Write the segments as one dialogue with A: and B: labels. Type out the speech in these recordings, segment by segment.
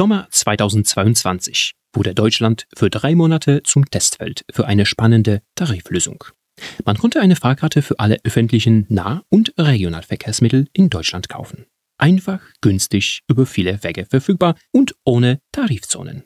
A: Sommer 2022 wurde Deutschland für drei Monate zum Testfeld für eine spannende Tariflösung. Man konnte eine Fahrkarte für alle öffentlichen Nah- und Regionalverkehrsmittel in Deutschland kaufen. Einfach, günstig, über viele Wege verfügbar und ohne Tarifzonen.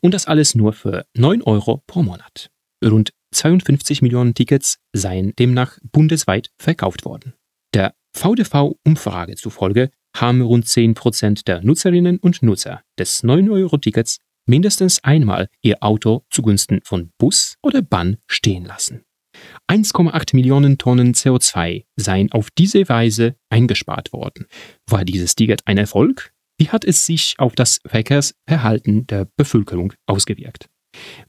A: Und das alles nur für 9 Euro pro Monat. Rund 52 Millionen Tickets seien demnach bundesweit verkauft worden. Der VDV-Umfrage zufolge haben rund 10% der Nutzerinnen und Nutzer des 9-Euro-Tickets mindestens einmal ihr Auto zugunsten von Bus oder Bahn stehen lassen. 1,8 Millionen Tonnen CO2 seien auf diese Weise eingespart worden. War dieses Ticket ein Erfolg? Wie hat es sich auf das Verkehrsverhalten der Bevölkerung ausgewirkt?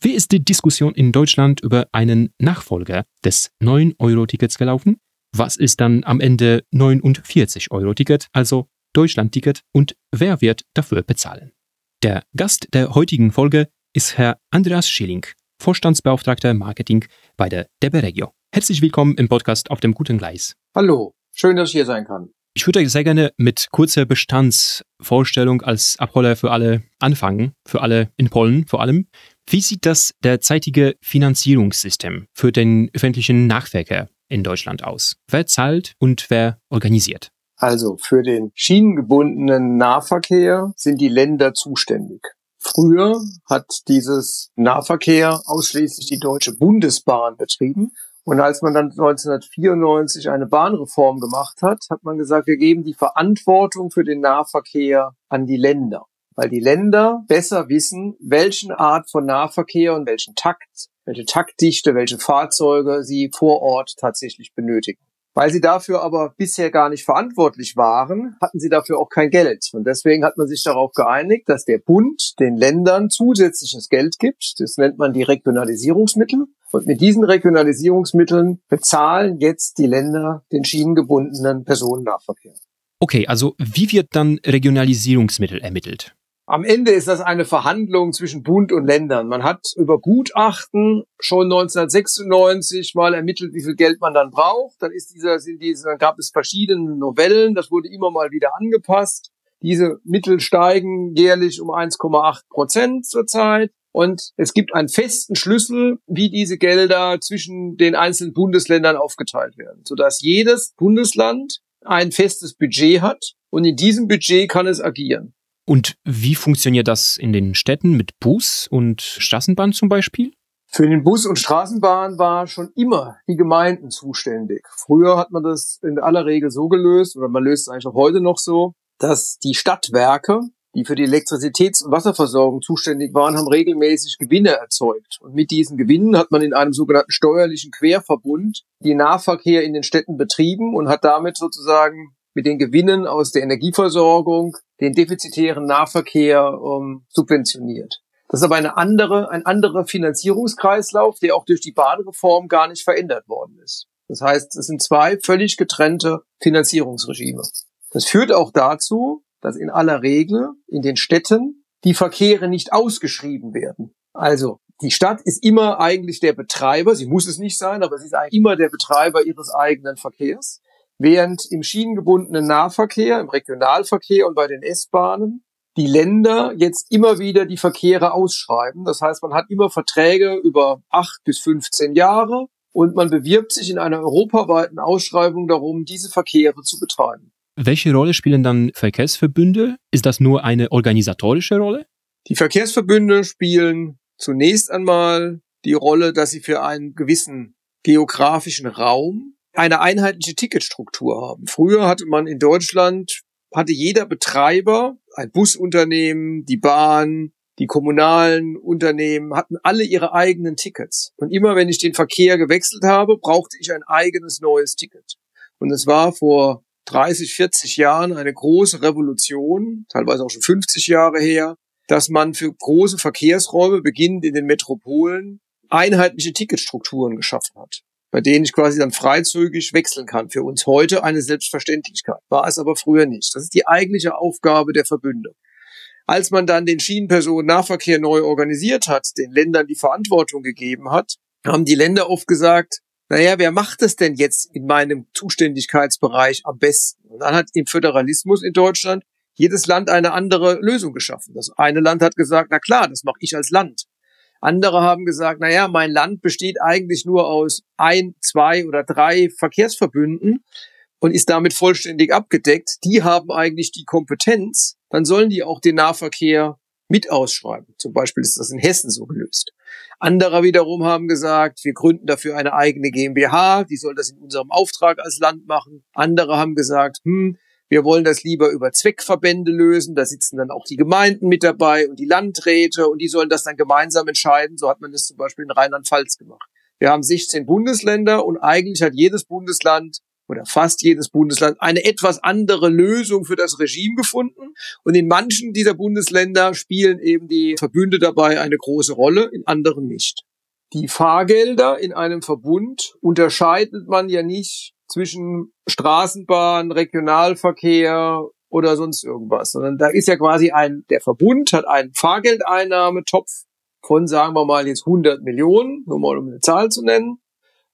A: Wie ist die Diskussion in Deutschland über einen Nachfolger des 9-Euro-Tickets gelaufen? Was ist dann am Ende 49-Euro-Ticket, also Deutschland-Ticket und wer wird dafür bezahlen? Der Gast der heutigen Folge ist Herr Andreas Schilling, Vorstandsbeauftragter Marketing bei der DEBE Regio. Herzlich willkommen im Podcast auf dem guten Gleis.
B: Hallo, schön, dass ich hier sein kann.
A: Ich würde sehr gerne mit kurzer Bestandsvorstellung als Abholer für alle anfangen, für alle in Polen vor allem. Wie sieht das derzeitige Finanzierungssystem für den öffentlichen Nahverkehr in Deutschland aus? Wer zahlt und wer organisiert?
B: Also für den schienengebundenen Nahverkehr sind die Länder zuständig. Früher hat dieses Nahverkehr ausschließlich die Deutsche Bundesbahn betrieben. Und als man dann 1994 eine Bahnreform gemacht hat, hat man gesagt, wir geben die Verantwortung für den Nahverkehr an die Länder. Weil die Länder besser wissen, welchen Art von Nahverkehr und welchen Takt, welche Taktdichte, welche Fahrzeuge sie vor Ort tatsächlich benötigen. Weil sie dafür aber bisher gar nicht verantwortlich waren, hatten sie dafür auch kein Geld. Und deswegen hat man sich darauf geeinigt, dass der Bund den Ländern zusätzliches Geld gibt. Das nennt man die Regionalisierungsmittel. Und mit diesen Regionalisierungsmitteln bezahlen jetzt die Länder den schienengebundenen Personennahverkehr.
A: Okay, also wie wird dann Regionalisierungsmittel ermittelt?
B: Am Ende ist das eine Verhandlung zwischen Bund und Ländern. Man hat über Gutachten schon 1996 mal ermittelt, wie viel Geld man dann braucht. Dann ist dieser, sind diese, dann gab es verschiedene Novellen. Das wurde immer mal wieder angepasst. Diese Mittel steigen jährlich um 1,8 Prozent zurzeit. Und es gibt einen festen Schlüssel, wie diese Gelder zwischen den einzelnen Bundesländern aufgeteilt werden, sodass jedes Bundesland ein festes Budget hat und in diesem Budget kann es agieren.
A: Und wie funktioniert das in den Städten mit Bus und Straßenbahn zum Beispiel?
B: Für den Bus und Straßenbahn war schon immer die Gemeinden zuständig. Früher hat man das in aller Regel so gelöst, oder man löst es eigentlich auch heute noch so, dass die Stadtwerke, die für die Elektrizitäts- und Wasserversorgung zuständig waren, haben regelmäßig Gewinne erzeugt. Und mit diesen Gewinnen hat man in einem sogenannten steuerlichen Querverbund die Nahverkehr in den Städten betrieben und hat damit sozusagen mit den Gewinnen aus der Energieversorgung den defizitären Nahverkehr ähm, subventioniert. Das ist aber eine andere, ein anderer Finanzierungskreislauf, der auch durch die Bahnreform gar nicht verändert worden ist. Das heißt, es sind zwei völlig getrennte Finanzierungsregime. Das führt auch dazu, dass in aller Regel in den Städten die Verkehre nicht ausgeschrieben werden. Also die Stadt ist immer eigentlich der Betreiber, sie muss es nicht sein, aber sie ist eigentlich immer der Betreiber ihres eigenen Verkehrs. Während im schienengebundenen Nahverkehr, im Regionalverkehr und bei den S-Bahnen die Länder jetzt immer wieder die Verkehre ausschreiben. Das heißt, man hat immer Verträge über acht bis 15 Jahre und man bewirbt sich in einer europaweiten Ausschreibung darum, diese Verkehre zu betreiben.
A: Welche Rolle spielen dann Verkehrsverbünde? Ist das nur eine organisatorische Rolle?
B: Die Verkehrsverbünde spielen zunächst einmal die Rolle, dass sie für einen gewissen geografischen Raum eine einheitliche Ticketstruktur haben. Früher hatte man in Deutschland, hatte jeder Betreiber, ein Busunternehmen, die Bahn, die kommunalen Unternehmen hatten alle ihre eigenen Tickets. Und immer wenn ich den Verkehr gewechselt habe, brauchte ich ein eigenes neues Ticket. Und es war vor 30, 40 Jahren eine große Revolution, teilweise auch schon 50 Jahre her, dass man für große Verkehrsräume, beginnend in den Metropolen, einheitliche Ticketstrukturen geschaffen hat bei denen ich quasi dann freizügig wechseln kann. Für uns heute eine Selbstverständlichkeit, war es aber früher nicht. Das ist die eigentliche Aufgabe der Verbünde. Als man dann den Schienenpersonennahverkehr neu organisiert hat, den Ländern die Verantwortung gegeben hat, haben die Länder oft gesagt, naja, wer macht es denn jetzt in meinem Zuständigkeitsbereich am besten? Und dann hat im Föderalismus in Deutschland jedes Land eine andere Lösung geschaffen. Das eine Land hat gesagt, na klar, das mache ich als Land. Andere haben gesagt, na ja, mein Land besteht eigentlich nur aus ein, zwei oder drei Verkehrsverbünden und ist damit vollständig abgedeckt. Die haben eigentlich die Kompetenz. Dann sollen die auch den Nahverkehr mit ausschreiben. Zum Beispiel ist das in Hessen so gelöst. Andere wiederum haben gesagt, wir gründen dafür eine eigene GmbH, die soll das in unserem Auftrag als Land machen. Andere haben gesagt, hm, wir wollen das lieber über Zweckverbände lösen. Da sitzen dann auch die Gemeinden mit dabei und die Landräte und die sollen das dann gemeinsam entscheiden. So hat man das zum Beispiel in Rheinland-Pfalz gemacht. Wir haben 16 Bundesländer und eigentlich hat jedes Bundesland oder fast jedes Bundesland eine etwas andere Lösung für das Regime gefunden. Und in manchen dieser Bundesländer spielen eben die Verbünde dabei eine große Rolle, in anderen nicht. Die Fahrgelder in einem Verbund unterscheidet man ja nicht zwischen Straßenbahn, Regionalverkehr oder sonst irgendwas, sondern da ist ja quasi ein, der Verbund hat einen Fahrgeldeinnahmetopf von, sagen wir mal, jetzt 100 Millionen, nur mal um eine Zahl zu nennen.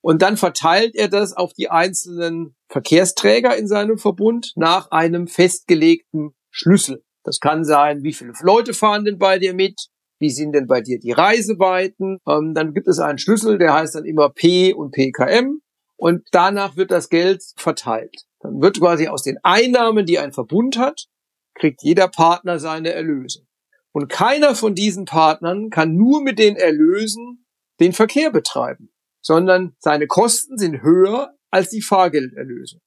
B: Und dann verteilt er das auf die einzelnen Verkehrsträger in seinem Verbund nach einem festgelegten Schlüssel. Das kann sein, wie viele Leute fahren denn bei dir mit? Wie sind denn bei dir die Reiseweiten? Ähm, dann gibt es einen Schlüssel, der heißt dann immer P und PKM. Und danach wird das Geld verteilt. Dann wird quasi aus den Einnahmen, die ein Verbund hat, kriegt jeder Partner seine Erlöse. Und keiner von diesen Partnern kann nur mit den Erlösen den Verkehr betreiben sondern seine Kosten sind höher als die Fahrgelderlöse.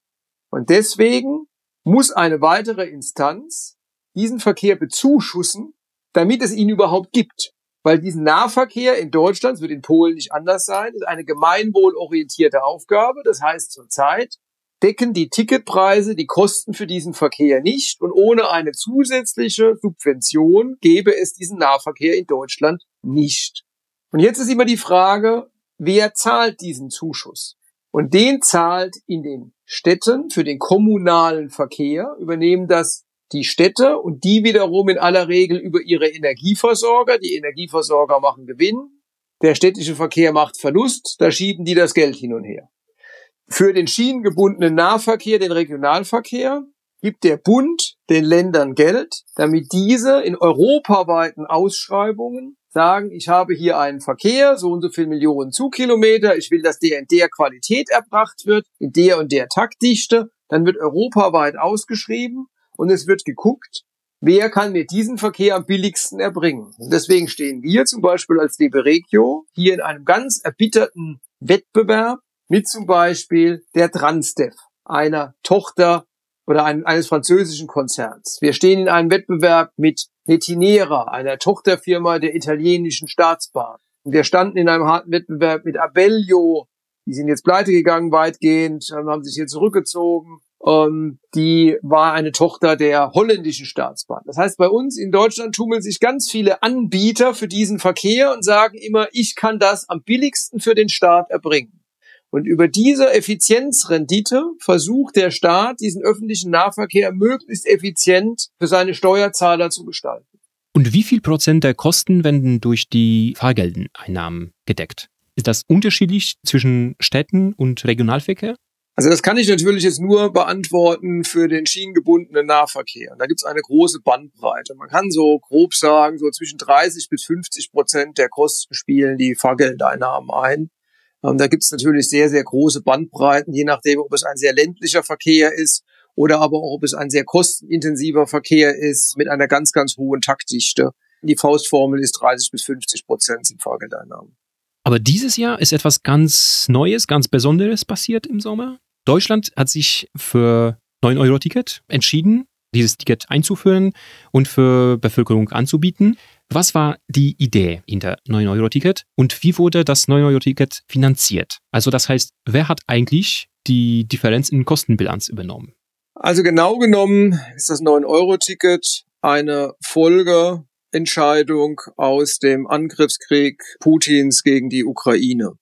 B: Und deswegen muss eine weitere Instanz diesen Verkehr bezuschussen, damit es ihn überhaupt gibt. Weil diesen Nahverkehr in Deutschland, es wird in Polen nicht anders sein, ist eine gemeinwohlorientierte Aufgabe. Das heißt zurzeit decken die Ticketpreise die Kosten für diesen Verkehr nicht und ohne eine zusätzliche Subvention gäbe es diesen Nahverkehr in Deutschland nicht. Und jetzt ist immer die Frage, wer zahlt diesen Zuschuss? Und den zahlt in den Städten für den kommunalen Verkehr, übernehmen das die Städte und die wiederum in aller Regel über ihre Energieversorger. Die Energieversorger machen Gewinn, der städtische Verkehr macht Verlust, da schieben die das Geld hin und her. Für den schienengebundenen Nahverkehr, den Regionalverkehr, gibt der Bund den Ländern Geld, damit diese in europaweiten Ausschreibungen sagen, ich habe hier einen Verkehr, so und so viel Millionen Zugkilometer, ich will, dass der in der Qualität erbracht wird, in der und der Taktdichte, dann wird europaweit ausgeschrieben und es wird geguckt, wer kann mir diesen Verkehr am billigsten erbringen. Und deswegen stehen wir zum Beispiel als DB Regio hier in einem ganz erbitterten Wettbewerb mit zum Beispiel der Transdev, einer Tochter oder ein, eines französischen Konzerns. Wir stehen in einem Wettbewerb mit Netinera, einer Tochterfirma der italienischen Staatsbahn. Und wir standen in einem harten Wettbewerb mit Abellio. Die sind jetzt pleite gegangen weitgehend, haben sich hier zurückgezogen. Um, die war eine Tochter der holländischen Staatsbahn. Das heißt, bei uns in Deutschland tummeln sich ganz viele Anbieter für diesen Verkehr und sagen immer, ich kann das am billigsten für den Staat erbringen. Und über diese Effizienzrendite versucht der Staat, diesen öffentlichen Nahverkehr möglichst effizient für seine Steuerzahler zu gestalten.
A: Und wie viel Prozent der Kosten werden durch die Fahrgeldeneinnahmen gedeckt? Ist das unterschiedlich zwischen Städten und Regionalverkehr?
B: Also das kann ich natürlich jetzt nur beantworten für den schienengebundenen Nahverkehr. Da gibt es eine große Bandbreite. Man kann so grob sagen, so zwischen 30 bis 50 Prozent der Kosten spielen die Fahrgeldeinnahmen ein. Ähm, da gibt es natürlich sehr, sehr große Bandbreiten, je nachdem, ob es ein sehr ländlicher Verkehr ist oder aber auch, ob es ein sehr kostenintensiver Verkehr ist mit einer ganz, ganz hohen Taktdichte. Die Faustformel ist 30 bis 50 Prozent sind Fahrgeldeinnahmen.
A: Aber dieses Jahr ist etwas ganz Neues, ganz Besonderes passiert im Sommer. Deutschland hat sich für 9-Euro-Ticket entschieden, dieses Ticket einzuführen und für Bevölkerung anzubieten. Was war die Idee hinter 9-Euro-Ticket und wie wurde das 9-Euro-Ticket finanziert? Also das heißt, wer hat eigentlich die Differenz in Kostenbilanz übernommen?
B: Also genau genommen ist das 9-Euro-Ticket eine Folgeentscheidung aus dem Angriffskrieg Putins gegen die Ukraine.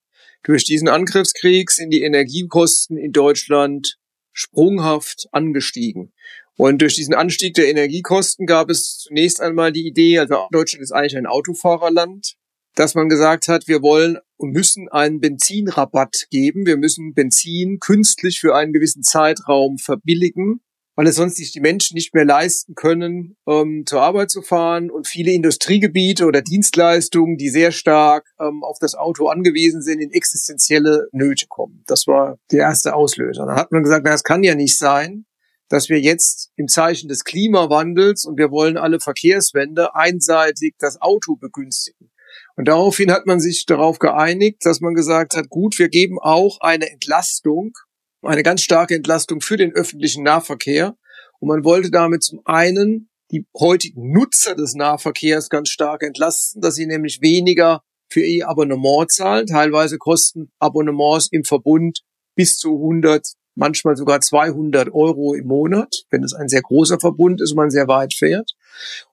B: Durch diesen Angriffskrieg sind die Energiekosten in Deutschland sprunghaft angestiegen. Und durch diesen Anstieg der Energiekosten gab es zunächst einmal die Idee, also Deutschland ist eigentlich ein Autofahrerland, dass man gesagt hat, wir wollen und müssen einen Benzinrabatt geben. Wir müssen Benzin künstlich für einen gewissen Zeitraum verbilligen, weil es sonst sich die Menschen nicht mehr leisten können, ähm, zur Arbeit zu fahren und viele Industriegebiete oder Dienstleistungen, die sehr stark ähm, auf das Auto angewiesen sind, in existenzielle Nöte kommen. Das war der erste Auslöser. Dann hat man gesagt, na, das kann ja nicht sein, dass wir jetzt im Zeichen des Klimawandels und wir wollen alle Verkehrswende einseitig das Auto begünstigen. Und daraufhin hat man sich darauf geeinigt, dass man gesagt hat, gut, wir geben auch eine Entlastung eine ganz starke Entlastung für den öffentlichen Nahverkehr. Und man wollte damit zum einen die heutigen Nutzer des Nahverkehrs ganz stark entlasten, dass sie nämlich weniger für ihr Abonnement zahlen. Teilweise kosten Abonnements im Verbund bis zu 100, manchmal sogar 200 Euro im Monat, wenn es ein sehr großer Verbund ist und man sehr weit fährt.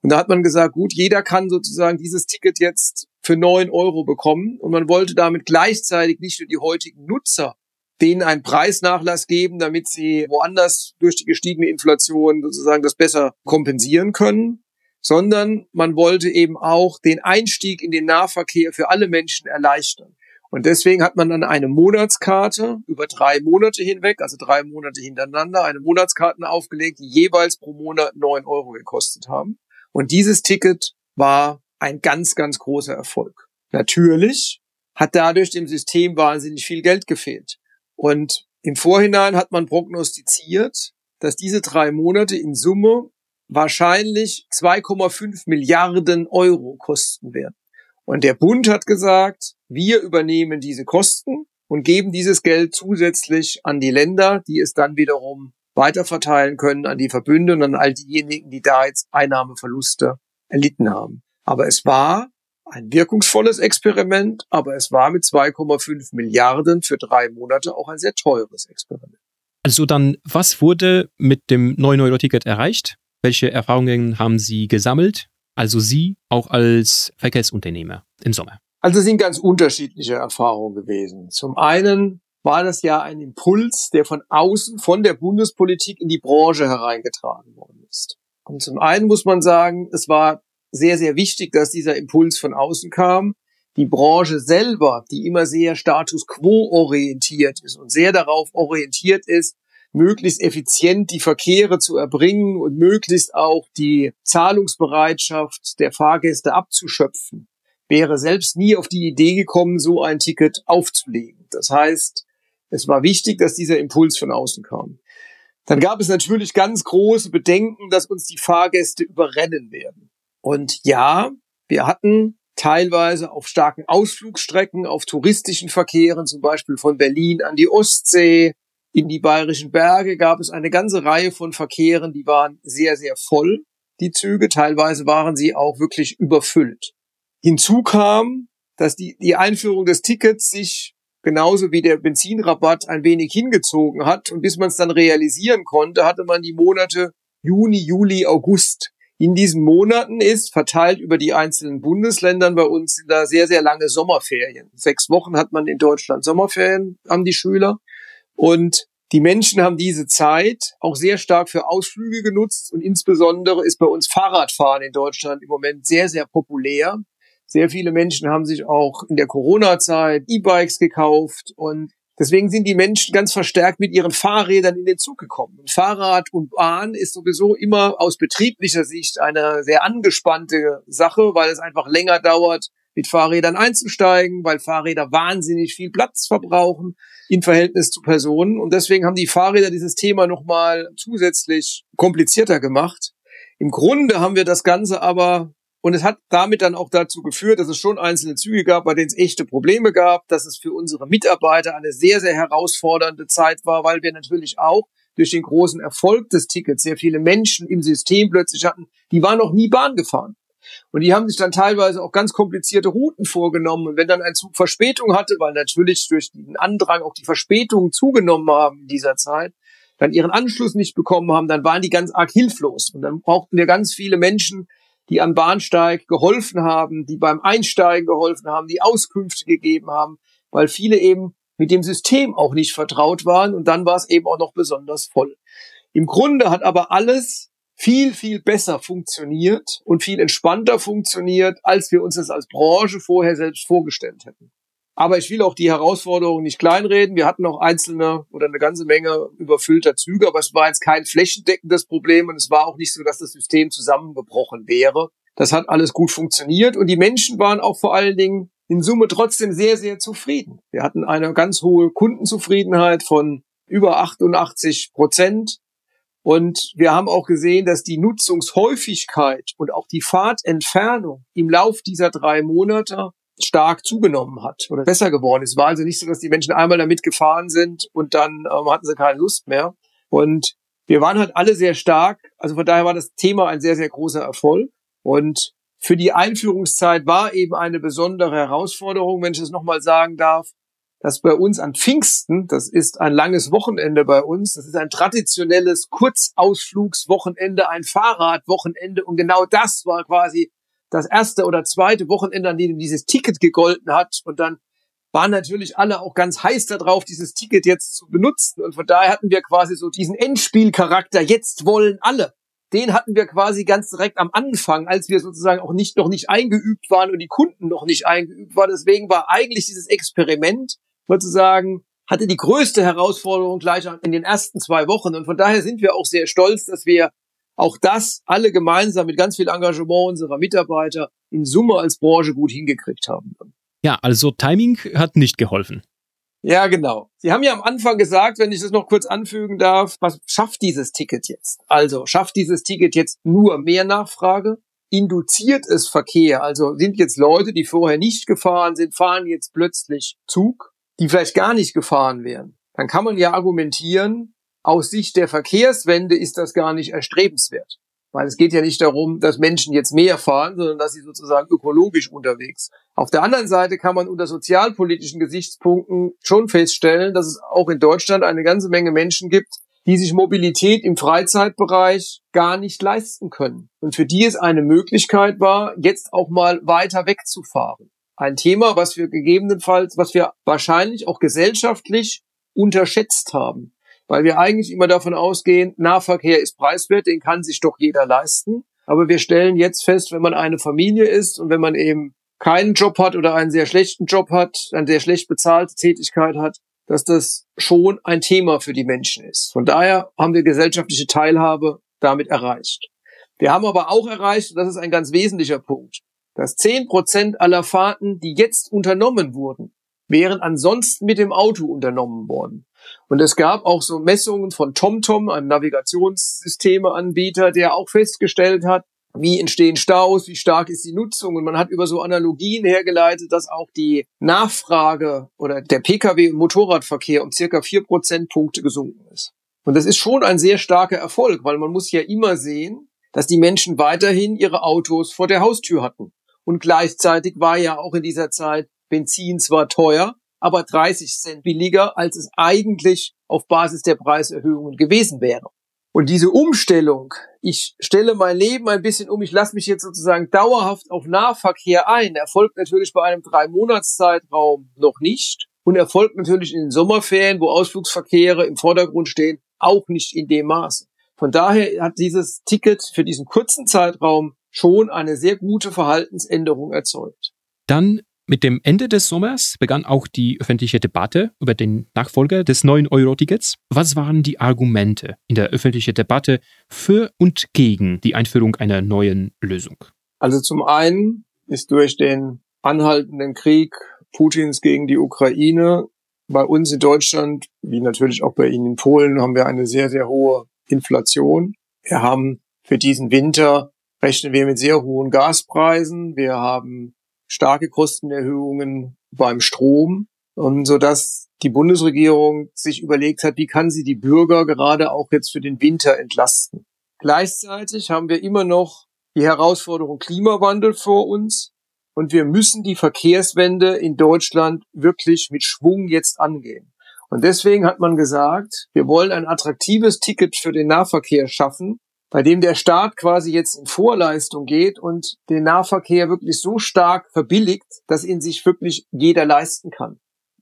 B: Und da hat man gesagt, gut, jeder kann sozusagen dieses Ticket jetzt für 9 Euro bekommen. Und man wollte damit gleichzeitig nicht nur die heutigen Nutzer denen einen Preisnachlass geben, damit sie woanders durch die gestiegene Inflation sozusagen das besser kompensieren können, sondern man wollte eben auch den Einstieg in den Nahverkehr für alle Menschen erleichtern. Und deswegen hat man dann eine Monatskarte über drei Monate hinweg, also drei Monate hintereinander, eine Monatskarten aufgelegt, die jeweils pro Monat neun Euro gekostet haben. Und dieses Ticket war ein ganz, ganz großer Erfolg. Natürlich hat dadurch dem System wahnsinnig viel Geld gefehlt. Und im Vorhinein hat man prognostiziert, dass diese drei Monate in Summe wahrscheinlich 2,5 Milliarden Euro kosten werden. Und der Bund hat gesagt, wir übernehmen diese Kosten und geben dieses Geld zusätzlich an die Länder, die es dann wiederum weiterverteilen können an die Verbünde und an all diejenigen, die da jetzt Einnahmeverluste erlitten haben. Aber es war ein wirkungsvolles Experiment, aber es war mit 2,5 Milliarden für drei Monate auch ein sehr teures Experiment.
A: Also dann, was wurde mit dem 9-Euro-Ticket erreicht? Welche Erfahrungen haben Sie gesammelt? Also Sie auch als Verkehrsunternehmer im Sommer.
B: Also es sind ganz unterschiedliche Erfahrungen gewesen. Zum einen war das ja ein Impuls, der von außen, von der Bundespolitik in die Branche hereingetragen worden ist. Und zum einen muss man sagen, es war sehr, sehr wichtig, dass dieser Impuls von außen kam. Die Branche selber, die immer sehr status quo orientiert ist und sehr darauf orientiert ist, möglichst effizient die Verkehre zu erbringen und möglichst auch die Zahlungsbereitschaft der Fahrgäste abzuschöpfen, wäre selbst nie auf die Idee gekommen, so ein Ticket aufzulegen. Das heißt, es war wichtig, dass dieser Impuls von außen kam. Dann gab es natürlich ganz große Bedenken, dass uns die Fahrgäste überrennen werden. Und ja, wir hatten teilweise auf starken Ausflugsstrecken, auf touristischen Verkehren, zum Beispiel von Berlin an die Ostsee, in die bayerischen Berge, gab es eine ganze Reihe von Verkehren, die waren sehr, sehr voll, die Züge. Teilweise waren sie auch wirklich überfüllt. Hinzu kam, dass die, die Einführung des Tickets sich genauso wie der Benzinrabatt ein wenig hingezogen hat. Und bis man es dann realisieren konnte, hatte man die Monate Juni, Juli, August in diesen Monaten ist, verteilt über die einzelnen Bundesländern bei uns da sehr, sehr lange Sommerferien. Sechs Wochen hat man in Deutschland Sommerferien, haben die Schüler. Und die Menschen haben diese Zeit auch sehr stark für Ausflüge genutzt und insbesondere ist bei uns Fahrradfahren in Deutschland im Moment sehr, sehr populär. Sehr viele Menschen haben sich auch in der Corona-Zeit E-Bikes gekauft und Deswegen sind die Menschen ganz verstärkt mit ihren Fahrrädern in den Zug gekommen. Fahrrad und Bahn ist sowieso immer aus betrieblicher Sicht eine sehr angespannte Sache, weil es einfach länger dauert, mit Fahrrädern einzusteigen, weil Fahrräder wahnsinnig viel Platz verbrauchen in Verhältnis zu Personen. Und deswegen haben die Fahrräder dieses Thema nochmal zusätzlich komplizierter gemacht. Im Grunde haben wir das Ganze aber und es hat damit dann auch dazu geführt, dass es schon einzelne Züge gab, bei denen es echte Probleme gab, dass es für unsere Mitarbeiter eine sehr, sehr herausfordernde Zeit war, weil wir natürlich auch durch den großen Erfolg des Tickets sehr viele Menschen im System plötzlich hatten, die waren noch nie Bahn gefahren. Und die haben sich dann teilweise auch ganz komplizierte Routen vorgenommen. Und wenn dann ein Zug Verspätung hatte, weil natürlich durch den Andrang auch die Verspätungen zugenommen haben in dieser Zeit, dann ihren Anschluss nicht bekommen haben, dann waren die ganz arg hilflos. Und dann brauchten wir ganz viele Menschen, die am Bahnsteig geholfen haben, die beim Einsteigen geholfen haben, die Auskünfte gegeben haben, weil viele eben mit dem System auch nicht vertraut waren und dann war es eben auch noch besonders voll. Im Grunde hat aber alles viel, viel besser funktioniert und viel entspannter funktioniert, als wir uns das als Branche vorher selbst vorgestellt hätten. Aber ich will auch die Herausforderungen nicht kleinreden. Wir hatten noch einzelne oder eine ganze Menge überfüllter Züge, aber es war jetzt kein flächendeckendes Problem und es war auch nicht so, dass das System zusammengebrochen wäre. Das hat alles gut funktioniert und die Menschen waren auch vor allen Dingen in Summe trotzdem sehr, sehr zufrieden. Wir hatten eine ganz hohe Kundenzufriedenheit von über 88 Prozent. Und wir haben auch gesehen, dass die Nutzungshäufigkeit und auch die Fahrtentfernung im Lauf dieser drei Monate stark zugenommen hat oder besser geworden ist. War also nicht so, dass die Menschen einmal damit gefahren sind und dann ähm, hatten sie keine Lust mehr. Und wir waren halt alle sehr stark. Also von daher war das Thema ein sehr, sehr großer Erfolg. Und für die Einführungszeit war eben eine besondere Herausforderung, wenn ich das nochmal sagen darf, dass bei uns an Pfingsten, das ist ein langes Wochenende bei uns, das ist ein traditionelles Kurzausflugswochenende, ein Fahrradwochenende und genau das war quasi das erste oder zweite Wochenende, an dem dieses Ticket gegolten hat und dann waren natürlich alle auch ganz heiß darauf, dieses Ticket jetzt zu benutzen und von daher hatten wir quasi so diesen Endspielcharakter, jetzt wollen alle. Den hatten wir quasi ganz direkt am Anfang, als wir sozusagen auch nicht noch nicht eingeübt waren und die Kunden noch nicht eingeübt waren. Deswegen war eigentlich dieses Experiment sozusagen hatte die größte Herausforderung gleich in den ersten zwei Wochen. Und von daher sind wir auch sehr stolz, dass wir auch das alle gemeinsam mit ganz viel Engagement unserer Mitarbeiter in Summe als Branche gut hingekriegt haben.
A: Ja, also Timing hat nicht geholfen.
B: Ja, genau. Sie haben ja am Anfang gesagt, wenn ich das noch kurz anfügen darf, was schafft dieses Ticket jetzt? Also schafft dieses Ticket jetzt nur mehr Nachfrage? Induziert es Verkehr? Also sind jetzt Leute, die vorher nicht gefahren sind, fahren jetzt plötzlich Zug? die vielleicht gar nicht gefahren wären, dann kann man ja argumentieren, aus Sicht der Verkehrswende ist das gar nicht erstrebenswert. Weil es geht ja nicht darum, dass Menschen jetzt mehr fahren, sondern dass sie sozusagen ökologisch unterwegs. Auf der anderen Seite kann man unter sozialpolitischen Gesichtspunkten schon feststellen, dass es auch in Deutschland eine ganze Menge Menschen gibt, die sich Mobilität im Freizeitbereich gar nicht leisten können. Und für die es eine Möglichkeit war, jetzt auch mal weiter wegzufahren ein Thema, was wir gegebenenfalls, was wir wahrscheinlich auch gesellschaftlich unterschätzt haben. Weil wir eigentlich immer davon ausgehen, Nahverkehr ist preiswert, den kann sich doch jeder leisten. Aber wir stellen jetzt fest, wenn man eine Familie ist und wenn man eben keinen Job hat oder einen sehr schlechten Job hat, eine sehr schlecht bezahlte Tätigkeit hat, dass das schon ein Thema für die Menschen ist. Von daher haben wir gesellschaftliche Teilhabe damit erreicht. Wir haben aber auch erreicht, und das ist ein ganz wesentlicher Punkt, dass zehn Prozent aller Fahrten, die jetzt unternommen wurden, wären ansonsten mit dem Auto unternommen worden. Und es gab auch so Messungen von TomTom, einem Navigationssystemeanbieter, der auch festgestellt hat, wie entstehen Staus, wie stark ist die Nutzung. Und man hat über so Analogien hergeleitet, dass auch die Nachfrage oder der Pkw- und Motorradverkehr um circa vier Prozentpunkte gesunken ist. Und das ist schon ein sehr starker Erfolg, weil man muss ja immer sehen, dass die Menschen weiterhin ihre Autos vor der Haustür hatten. Und gleichzeitig war ja auch in dieser Zeit Benzin zwar teuer, aber 30 Cent billiger, als es eigentlich auf Basis der Preiserhöhungen gewesen wäre. Und diese Umstellung, ich stelle mein Leben ein bisschen um, ich lasse mich jetzt sozusagen dauerhaft auf Nahverkehr ein, erfolgt natürlich bei einem Drei-Monats-Zeitraum noch nicht und erfolgt natürlich in den Sommerferien, wo Ausflugsverkehre im Vordergrund stehen, auch nicht in dem Maße. Von daher hat dieses Ticket für diesen kurzen Zeitraum schon eine sehr gute Verhaltensänderung erzeugt.
A: Dann mit dem Ende des Sommers begann auch die öffentliche Debatte über den Nachfolger des neuen Euro-Tickets. Was waren die Argumente in der öffentlichen Debatte für und gegen die Einführung einer neuen Lösung?
B: Also zum einen ist durch den anhaltenden Krieg Putins gegen die Ukraine bei uns in Deutschland, wie natürlich auch bei Ihnen in Polen, haben wir eine sehr, sehr hohe Inflation. Wir haben für diesen Winter rechnen wir mit sehr hohen Gaspreisen. Wir haben starke Kostenerhöhungen beim Strom, und so dass die Bundesregierung sich überlegt hat, wie kann sie die Bürger gerade auch jetzt für den Winter entlasten. Gleichzeitig haben wir immer noch die Herausforderung Klimawandel vor uns und wir müssen die Verkehrswende in Deutschland wirklich mit Schwung jetzt angehen. Und deswegen hat man gesagt, wir wollen ein attraktives Ticket für den Nahverkehr schaffen, bei dem der Staat quasi jetzt in Vorleistung geht und den Nahverkehr wirklich so stark verbilligt, dass ihn sich wirklich jeder leisten kann.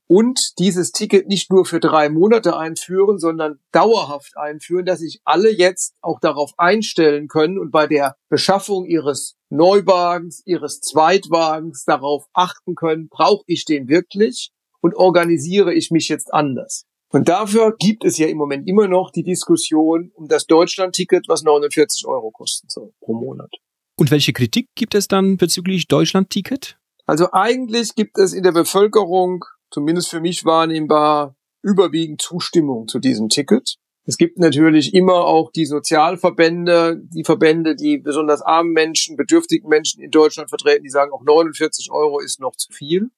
B: und dieses Ticket nicht nur für drei Monate einführen, sondern dauerhaft einführen, dass sich alle jetzt auch darauf einstellen können und bei der Beschaffung ihres Neuwagens, ihres Zweitwagens darauf achten können, brauche ich den wirklich und organisiere ich mich jetzt anders. Und dafür gibt es ja im Moment immer noch die Diskussion um das Deutschland-Ticket, was 49 Euro kosten soll pro Monat.
A: Und welche Kritik gibt es dann bezüglich Deutschland-Ticket?
B: Also eigentlich gibt es in der Bevölkerung zumindest für mich wahrnehmbar, überwiegend Zustimmung zu diesem Ticket. Es gibt natürlich immer auch die Sozialverbände, die Verbände, die besonders armen Menschen, bedürftigen Menschen in Deutschland vertreten, die sagen, auch 49 Euro ist noch zu viel.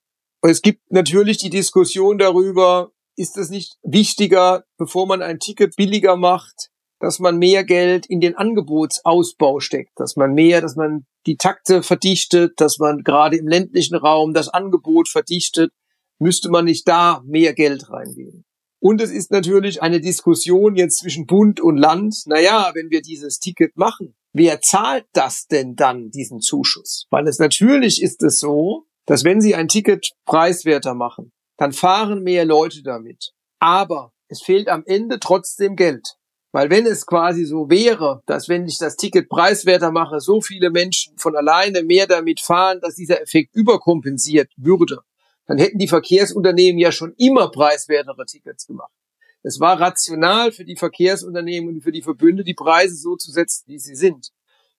B: Und es gibt natürlich die Diskussion darüber, ist es nicht wichtiger, bevor man ein Ticket billiger macht, dass man mehr Geld in den Angebotsausbau steckt, dass man mehr, dass man die Takte verdichtet, dass man gerade im ländlichen Raum das Angebot verdichtet, müsste man nicht da mehr Geld reingeben? Und es ist natürlich eine Diskussion jetzt zwischen Bund und Land. Naja, wenn wir dieses Ticket machen, wer zahlt das denn dann, diesen Zuschuss? Weil es natürlich ist es so, dass wenn Sie ein Ticket preiswerter machen, dann fahren mehr Leute damit. Aber es fehlt am Ende trotzdem Geld. Weil wenn es quasi so wäre, dass wenn ich das Ticket preiswerter mache, so viele Menschen von alleine mehr damit fahren, dass dieser Effekt überkompensiert würde, dann hätten die Verkehrsunternehmen ja schon immer preiswertere Tickets gemacht. Es war rational für die Verkehrsunternehmen und für die Verbünde, die Preise so zu setzen, wie sie sind.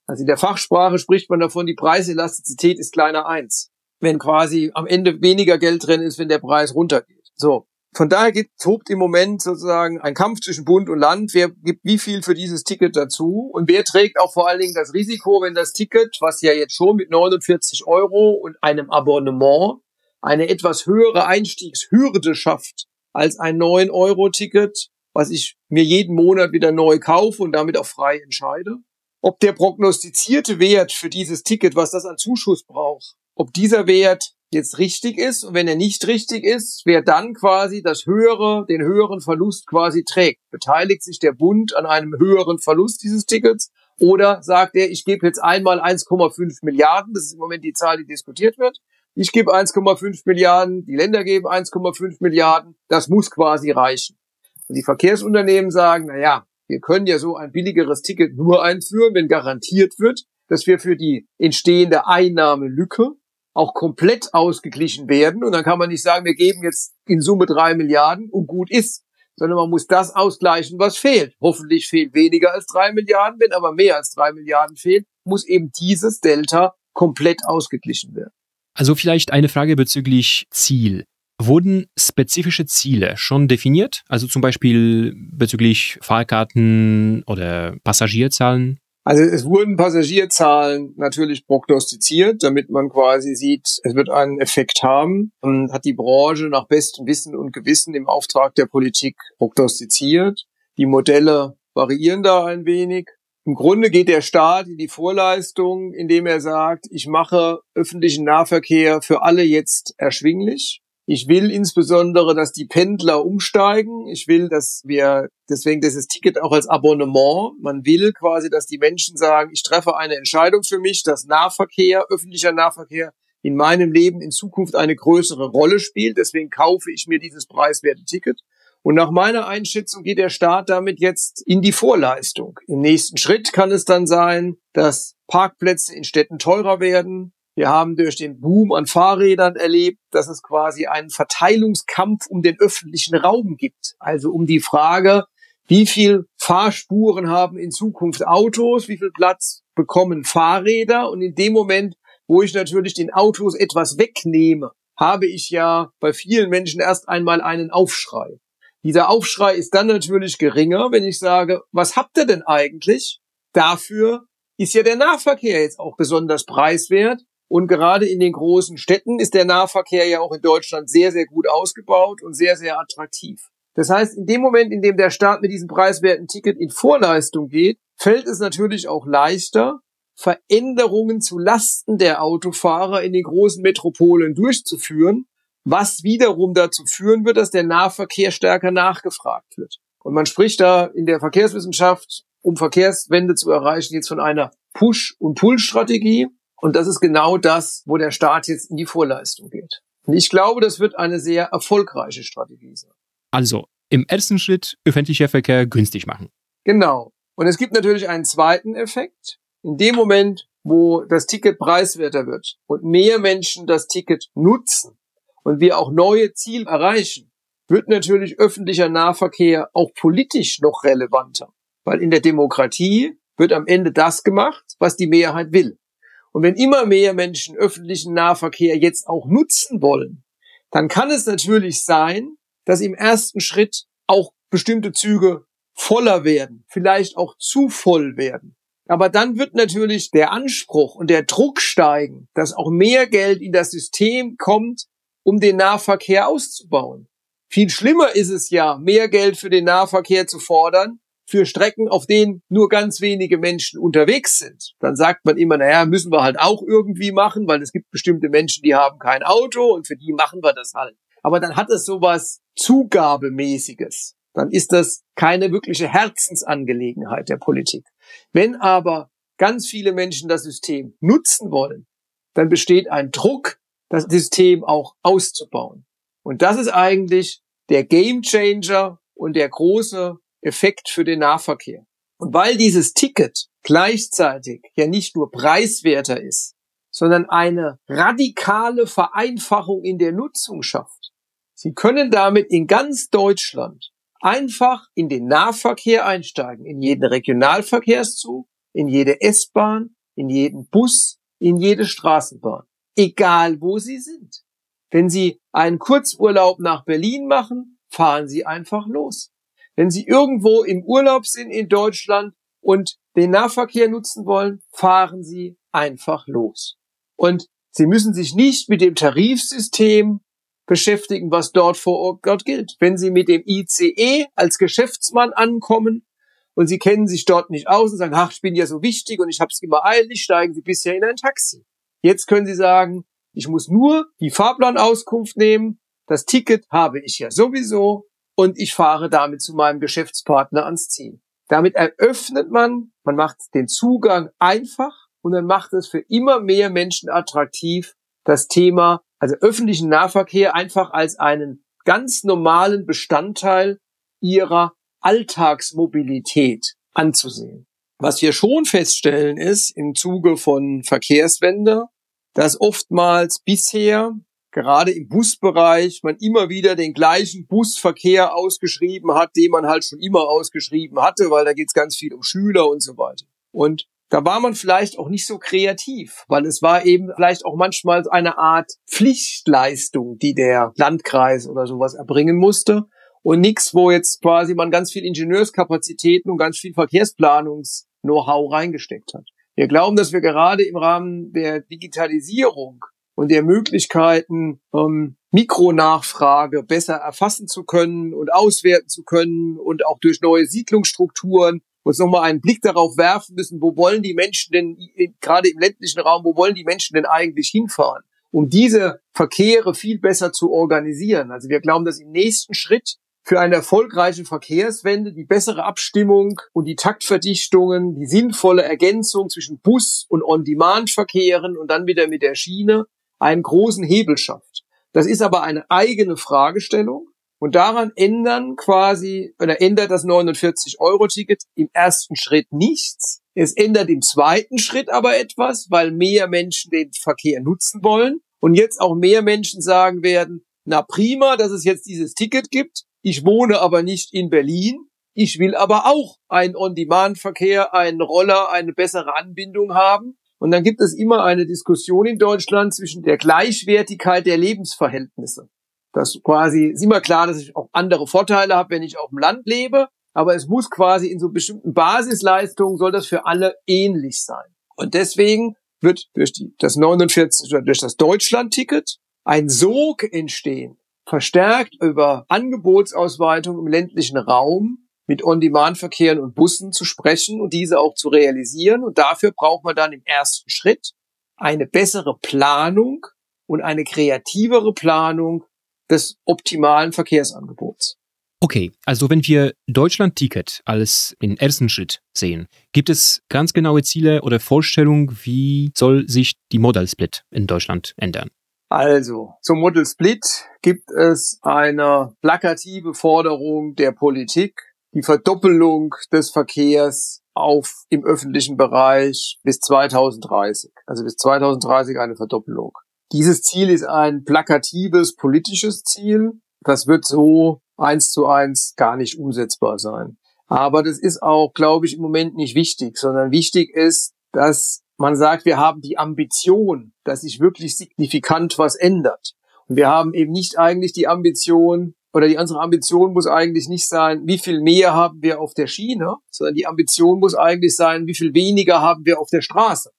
B: Also in der Fachsprache spricht man davon, die Preiselastizität ist kleiner eins. Wenn quasi am Ende weniger Geld drin ist, wenn der Preis runtergeht. So. Von daher gibt, tobt im Moment sozusagen ein Kampf zwischen Bund und Land. Wer gibt wie viel für dieses Ticket dazu? Und wer trägt auch vor allen Dingen das Risiko, wenn das Ticket, was ja jetzt schon mit 49 Euro und einem Abonnement eine etwas höhere Einstiegshürde schafft als ein 9-Euro-Ticket, was ich mir jeden Monat wieder neu kaufe und damit auch frei entscheide. Ob der prognostizierte Wert für dieses Ticket, was das an Zuschuss braucht, ob dieser Wert jetzt richtig ist und wenn er nicht richtig ist, wer dann quasi das höhere, den höheren Verlust quasi trägt. Beteiligt sich der Bund an einem höheren Verlust dieses Tickets oder sagt er, ich gebe jetzt einmal 1,5 Milliarden, das ist im Moment die Zahl, die diskutiert wird, ich gebe 1,5 Milliarden, die Länder geben 1,5 Milliarden. Das muss quasi reichen. Und die Verkehrsunternehmen sagen, na ja, wir können ja so ein billigeres Ticket nur einführen, wenn garantiert wird, dass wir für die entstehende Einnahmelücke auch komplett ausgeglichen werden. Und dann kann man nicht sagen, wir geben jetzt in Summe drei Milliarden und gut ist, sondern man muss das ausgleichen, was fehlt. Hoffentlich fehlt weniger als drei Milliarden, wenn aber mehr als drei Milliarden fehlt, muss eben dieses Delta komplett ausgeglichen werden.
A: Also vielleicht eine Frage bezüglich Ziel. Wurden spezifische Ziele schon definiert? Also zum Beispiel bezüglich Fahrkarten oder Passagierzahlen?
B: Also es wurden Passagierzahlen natürlich prognostiziert, damit man quasi sieht, es wird einen Effekt haben. Und hat die Branche nach bestem Wissen und Gewissen im Auftrag der Politik prognostiziert. Die Modelle variieren da ein wenig. Im Grunde geht der Staat in die Vorleistung, indem er sagt, ich mache öffentlichen Nahverkehr für alle jetzt erschwinglich. Ich will insbesondere, dass die Pendler umsteigen. Ich will, dass wir, deswegen dieses Ticket auch als Abonnement. Man will quasi, dass die Menschen sagen, ich treffe eine Entscheidung für mich, dass Nahverkehr, öffentlicher Nahverkehr in meinem Leben in Zukunft eine größere Rolle spielt. Deswegen kaufe ich mir dieses preiswerte Ticket. Und nach meiner Einschätzung geht der Staat damit jetzt in die Vorleistung. Im nächsten Schritt kann es dann sein, dass Parkplätze in Städten teurer werden. Wir haben durch den Boom an Fahrrädern erlebt, dass es quasi einen Verteilungskampf um den öffentlichen Raum gibt. Also um die Frage, wie viel Fahrspuren haben in Zukunft Autos, wie viel Platz bekommen Fahrräder. Und in dem Moment, wo ich natürlich den Autos etwas wegnehme, habe ich ja bei vielen Menschen erst einmal einen Aufschrei. Dieser Aufschrei ist dann natürlich geringer, wenn ich sage, was habt ihr denn eigentlich? Dafür ist ja der Nahverkehr jetzt auch besonders preiswert. Und gerade in den großen Städten ist der Nahverkehr ja auch in Deutschland sehr, sehr gut ausgebaut und sehr, sehr attraktiv. Das heißt, in dem Moment, in dem der Staat mit diesem preiswerten Ticket in Vorleistung geht, fällt es natürlich auch leichter, Veränderungen zu Lasten der Autofahrer in den großen Metropolen durchzuführen, was wiederum dazu führen wird, dass der Nahverkehr stärker nachgefragt wird. Und man spricht da in der Verkehrswissenschaft, um Verkehrswende zu erreichen, jetzt von einer Push- und Pull-Strategie. Und das ist genau das, wo der Staat jetzt in die Vorleistung geht. Und ich glaube, das wird eine sehr erfolgreiche Strategie sein.
A: Also im ersten Schritt öffentlicher Verkehr günstig machen.
B: Genau. Und es gibt natürlich einen zweiten Effekt. In dem Moment, wo das Ticket preiswerter wird und mehr Menschen das Ticket nutzen und wir auch neue Ziele erreichen, wird natürlich öffentlicher Nahverkehr auch politisch noch relevanter. Weil in der Demokratie wird am Ende das gemacht, was die Mehrheit will. Und wenn immer mehr Menschen öffentlichen Nahverkehr jetzt auch nutzen wollen, dann kann es natürlich sein, dass im ersten Schritt auch bestimmte Züge voller werden, vielleicht auch zu voll werden. Aber dann wird natürlich der Anspruch und der Druck steigen, dass auch mehr Geld in das System kommt, um den Nahverkehr auszubauen. Viel schlimmer ist es ja, mehr Geld für den Nahverkehr zu fordern, für Strecken, auf denen nur ganz wenige Menschen unterwegs sind. Dann sagt man immer, naja, müssen wir halt auch irgendwie machen, weil es gibt bestimmte Menschen, die haben kein Auto und für die machen wir das halt. Aber dann hat es sowas Zugabemäßiges. Dann ist das keine wirkliche Herzensangelegenheit der Politik. Wenn aber ganz viele Menschen das System nutzen wollen, dann besteht ein Druck, das System auch auszubauen. Und das ist eigentlich der Gamechanger und der große Effekt für den Nahverkehr. Und weil dieses Ticket gleichzeitig ja nicht nur preiswerter ist, sondern eine radikale Vereinfachung in der Nutzung schafft. Sie können damit in ganz Deutschland einfach in den Nahverkehr einsteigen, in jeden Regionalverkehrszug, in jede S-Bahn, in jeden Bus, in jede Straßenbahn, egal wo Sie sind. Wenn Sie einen Kurzurlaub nach Berlin machen, fahren Sie einfach los. Wenn Sie irgendwo im Urlaub sind in Deutschland und den Nahverkehr nutzen wollen, fahren Sie einfach los. Und Sie müssen sich nicht mit dem Tarifsystem beschäftigen, was dort vor Ort gilt. Wenn Sie mit dem ICE als Geschäftsmann ankommen und Sie kennen sich dort nicht aus und sagen, ach, ich bin ja so wichtig und ich habe es immer eilig, steigen Sie bisher in ein Taxi. Jetzt können Sie sagen, ich muss nur die Fahrplanauskunft nehmen, das Ticket habe ich ja sowieso, und ich fahre damit zu meinem Geschäftspartner ans Ziel. Damit eröffnet man, man macht den Zugang einfach und dann macht es für immer mehr Menschen attraktiv, das Thema, also öffentlichen Nahverkehr einfach als einen ganz normalen Bestandteil ihrer Alltagsmobilität anzusehen. Was wir schon feststellen ist im Zuge von Verkehrswende, dass oftmals bisher gerade im Busbereich man immer wieder den gleichen Busverkehr ausgeschrieben hat, den man halt schon immer ausgeschrieben hatte, weil da geht es ganz viel um Schüler und so weiter. Und da war man vielleicht auch nicht so kreativ, weil es war eben vielleicht auch manchmal eine Art Pflichtleistung, die der Landkreis oder sowas erbringen musste und nichts, wo jetzt quasi man ganz viel Ingenieurskapazitäten und ganz viel Verkehrsplanungs-Know-how reingesteckt hat. Wir glauben, dass wir gerade im Rahmen der Digitalisierung und der Möglichkeiten, ähm, Mikronachfrage besser erfassen zu können und auswerten zu können und auch durch neue Siedlungsstrukturen uns nochmal einen Blick darauf werfen müssen, wo wollen die Menschen denn, gerade im ländlichen Raum, wo wollen die Menschen denn eigentlich hinfahren, um diese Verkehre viel besser zu organisieren. Also wir glauben, dass im nächsten Schritt für eine erfolgreiche Verkehrswende die bessere Abstimmung und die Taktverdichtungen, die sinnvolle Ergänzung zwischen Bus- und On-Demand-Verkehren und dann wieder mit der Schiene einen großen Hebel schafft. Das ist aber eine eigene Fragestellung und daran ändern quasi oder ändert das 49-Euro-Ticket im ersten Schritt nichts. Es ändert im zweiten Schritt aber etwas, weil mehr Menschen den Verkehr nutzen wollen und jetzt auch mehr Menschen sagen werden, na prima, dass es jetzt dieses Ticket gibt. Ich wohne aber nicht in Berlin. Ich will aber auch einen On-Demand-Verkehr, einen Roller, eine bessere Anbindung haben. Und dann gibt es immer eine Diskussion in Deutschland zwischen der Gleichwertigkeit der Lebensverhältnisse. Das quasi ist immer klar, dass ich auch andere Vorteile habe, wenn ich auf dem Land lebe. Aber es muss quasi in so bestimmten Basisleistungen soll das für alle ähnlich sein. Und deswegen wird durch die, das 49 oder durch das Deutschland-Ticket ein Sog entstehen, verstärkt über Angebotsausweitung im ländlichen Raum, mit On-Demand-Verkehren und Bussen zu sprechen und diese auch zu realisieren. Und dafür braucht man dann im ersten Schritt eine bessere Planung und eine kreativere Planung des optimalen Verkehrsangebots.
A: Okay, also wenn wir Deutschland-Ticket als den ersten Schritt sehen, gibt es ganz genaue Ziele oder Vorstellungen, wie soll sich die Modal Split in Deutschland ändern?
B: Also, zum Model Split gibt es eine plakative Forderung der Politik, die Verdoppelung des Verkehrs auf im öffentlichen Bereich bis 2030. Also bis 2030 eine Verdoppelung. Dieses Ziel ist ein plakatives politisches Ziel. Das wird so eins zu eins gar nicht umsetzbar sein. Aber das ist auch, glaube ich, im Moment nicht wichtig, sondern wichtig ist, dass man sagt, wir haben die Ambition, dass sich wirklich signifikant was ändert. Und wir haben eben nicht eigentlich die Ambition, oder die unsere Ambition muss eigentlich nicht sein, wie viel mehr haben wir auf der Schiene, sondern die Ambition muss eigentlich sein, wie viel weniger haben wir auf der Straße.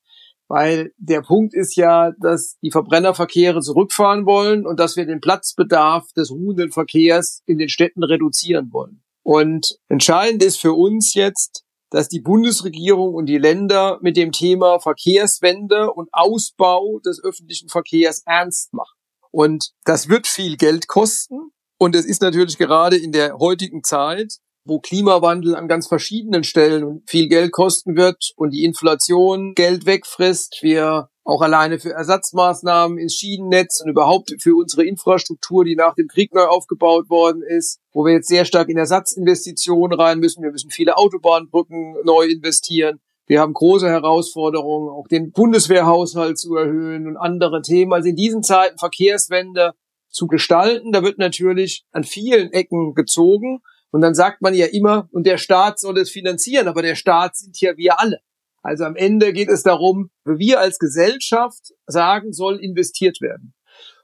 B: Weil der Punkt ist ja, dass die Verbrennerverkehre zurückfahren wollen und dass wir den Platzbedarf des ruhenden Verkehrs in den Städten reduzieren wollen. Und entscheidend ist für uns jetzt, dass die Bundesregierung und die Länder mit dem Thema Verkehrswende und Ausbau des öffentlichen Verkehrs ernst machen. Und das wird viel Geld kosten. Und es ist natürlich gerade in der heutigen Zeit, wo Klimawandel an ganz verschiedenen Stellen viel Geld kosten wird und die Inflation Geld wegfrisst, wir auch alleine für Ersatzmaßnahmen ins Schienennetz und überhaupt für unsere Infrastruktur, die nach dem Krieg neu aufgebaut worden ist, wo wir jetzt sehr stark in Ersatzinvestitionen rein müssen. Wir müssen viele Autobahnbrücken neu investieren. Wir haben große Herausforderungen, auch den Bundeswehrhaushalt zu erhöhen und andere Themen. Also in diesen Zeiten Verkehrswende zu gestalten. Da wird natürlich an vielen Ecken gezogen. Und dann sagt man ja immer, und der Staat soll es finanzieren, aber der Staat sind ja wir alle. Also am Ende geht es darum, wir als Gesellschaft sagen, soll investiert werden.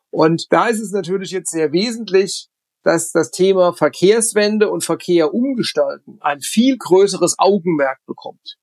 B: Und da ist es natürlich jetzt sehr wesentlich, dass das Thema Verkehrswende und Verkehr umgestalten ein viel größeres Augenmerk bekommt.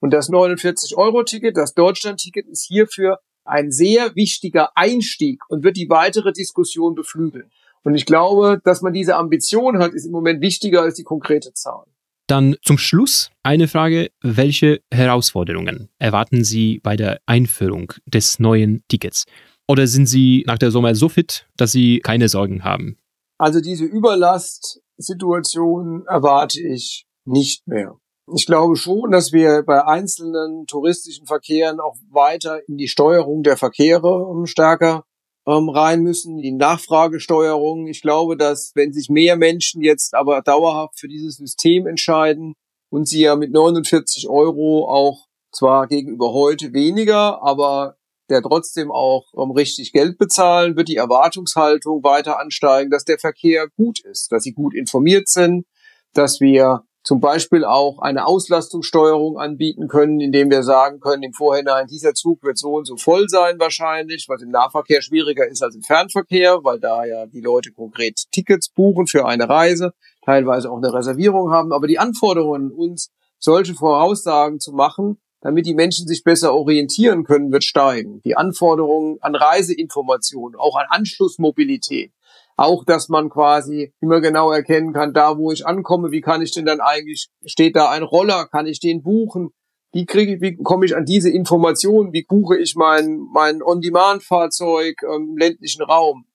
B: Und das 49-Euro-Ticket, das Deutschland-Ticket ist hierfür ein sehr wichtiger Einstieg und wird die weitere Diskussion beflügeln. Und ich glaube, dass man diese Ambition hat, ist im Moment wichtiger als die konkrete Zahl.
A: Dann zum Schluss eine Frage. Welche Herausforderungen erwarten Sie bei der Einführung des neuen Tickets? Oder sind Sie nach der Sommer so fit, dass Sie keine Sorgen haben?
B: Also diese Überlastsituation erwarte ich nicht mehr ich glaube schon, dass wir bei einzelnen touristischen Verkehren auch weiter in die Steuerung der Verkehre um, stärker ähm, rein müssen, die Nachfragesteuerung. Ich glaube, dass wenn sich mehr Menschen jetzt aber dauerhaft für dieses System entscheiden und sie ja mit 49 Euro auch zwar gegenüber heute weniger, aber der trotzdem auch um, richtig Geld bezahlen, wird die Erwartungshaltung weiter ansteigen, dass der Verkehr gut ist, dass sie gut informiert sind, dass wir zum Beispiel auch eine Auslastungssteuerung anbieten können, indem wir sagen können, im Vorhinein, dieser Zug wird so und so voll sein wahrscheinlich, was im Nahverkehr schwieriger ist als im Fernverkehr, weil da ja die Leute konkret Tickets buchen für eine Reise, teilweise auch eine Reservierung haben. Aber die Anforderungen, uns solche Voraussagen zu machen, damit die Menschen sich besser orientieren können, wird steigen. Die Anforderungen an Reiseinformationen, auch an Anschlussmobilität, auch, dass man quasi immer genau erkennen kann, da wo ich ankomme, wie kann ich denn dann eigentlich, steht da ein Roller, kann ich den buchen? Wie kriege wie komme ich an diese Informationen? Wie buche ich mein, mein On-Demand-Fahrzeug im ländlichen Raum?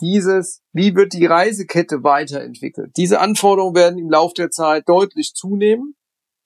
B: Dieses, wie wird die Reisekette weiterentwickelt? Diese Anforderungen werden im Laufe der Zeit deutlich zunehmen.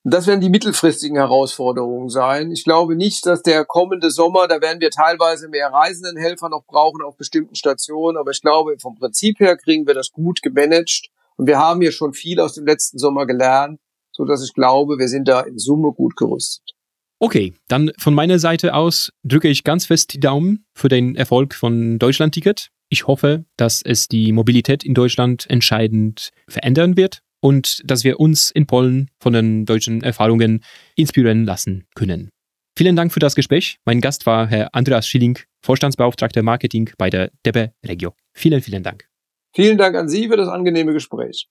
B: Das werden die mittelfristigen Herausforderungen sein. Ich glaube nicht, dass der kommende Sommer, da werden wir teilweise mehr Reisendenhelfer noch brauchen auf bestimmten Stationen, aber ich glaube, vom Prinzip her kriegen wir das gut gemanagt. Und wir haben hier schon viel aus dem letzten Sommer gelernt, so dass ich glaube, wir sind da in Summe gut gerüstet.
A: Okay, dann von meiner Seite aus drücke ich ganz fest die Daumen für den Erfolg von Deutschland-Ticket. Ich hoffe, dass es die Mobilität in Deutschland entscheidend verändern wird und dass wir uns in Polen von den deutschen Erfahrungen inspirieren lassen können. Vielen Dank für das Gespräch. Mein Gast war Herr Andreas Schilling, Vorstandsbeauftragter Marketing bei der DEBE Regio. Vielen, vielen Dank.
B: Vielen Dank an Sie für das angenehme Gespräch.